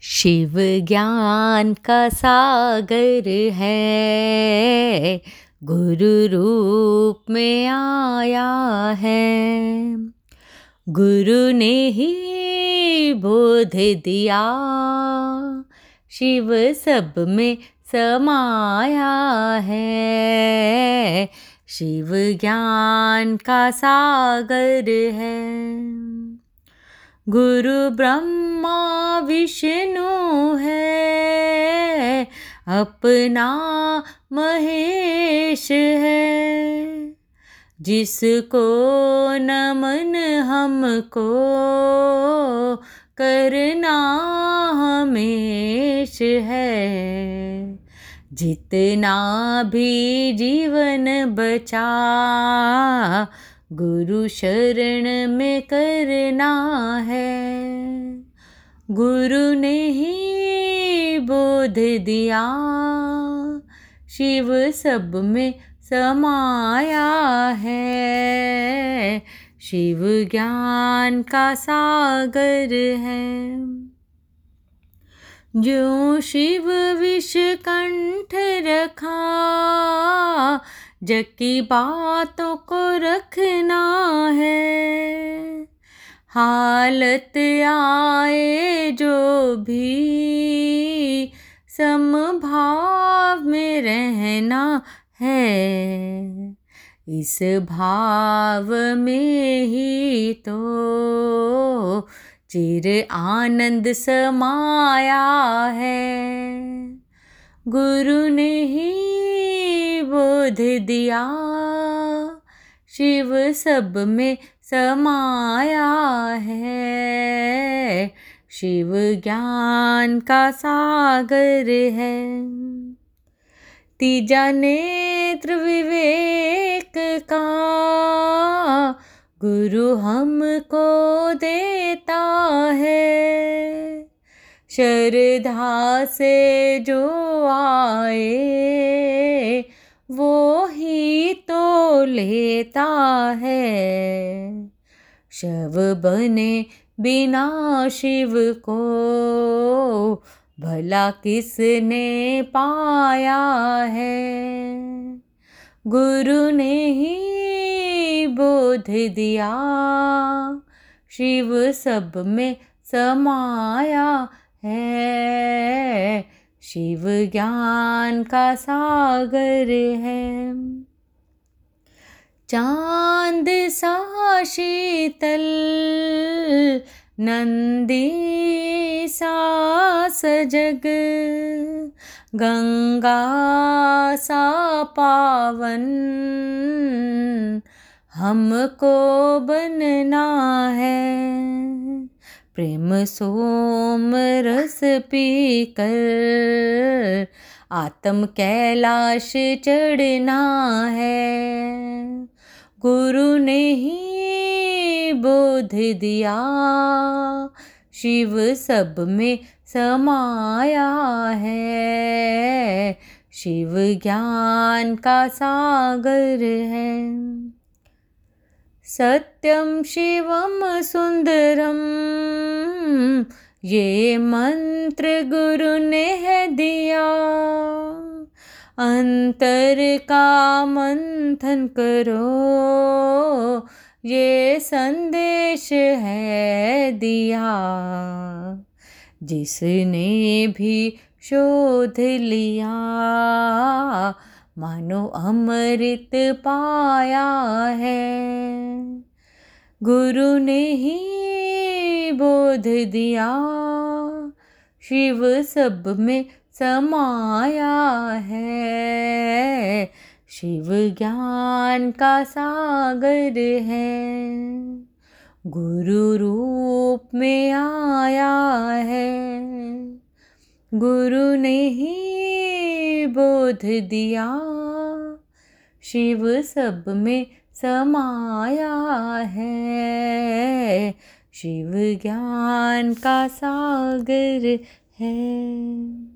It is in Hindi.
शिव ज्ञान का सागर है। गुरु रूप में आया है। गुरु ने ही बोध दिया। शिव सब में समाया है। शिव ज्ञान का सागर है। गुरु ब्रह्मा विष्णु है। अपना महेश है। जिसको नमन हमको करना हमेश है। जितना भी जीवन बचा, गुरु शरण में करना है। गुरु ने ही बोध दिया, शिव सब में समाया है। शिव ज्ञान का सागर है। जो शिव विष कंठ रखा, जग की बातों को रखना है। हालत आए जो भी समभाव में रहना है। इस भाव में ही तो चिर आनंद समाया है। गुरु ने ही बोध दिया शिव सब में समाया है। शिव ज्ञान का सागर है। तीजा नेत्र विवेक का गुरु हमको देता है। श्रद्धा से जो आए वो ही तो लेता है। शव बने बिना शिव को, भला किसने पाया है? गुरु ने ही बोध दिया, शिव सब में समाया है। शिव ज्ञान का सागर है। चाँद सा शीतल, नंदी सा सजग, गंगा सा पावन। हमको बनना है। प्रेम सोम रस पी कर आत्म कैलाश चढ़ना है। गुरु ने ही बोध दिया, शिव सब में समाया है। शिव ज्ञान का सागर है। सत्यम शिवम सुंदरम ये मंत्र गुरु ने है दिया अंतर का मंथन करो ये संदेश है दिया। जिसने भी शोध लिया मानो अमृत पाया है। गुरु ने ही बोध दिया, शिव सब में समाया है। शिव ज्ञान का सागर है। गुरु रूप में आया है। गुरु ने ही बोध दिया। शिव सब में समाया है। शिव ज्ञान का सागर है।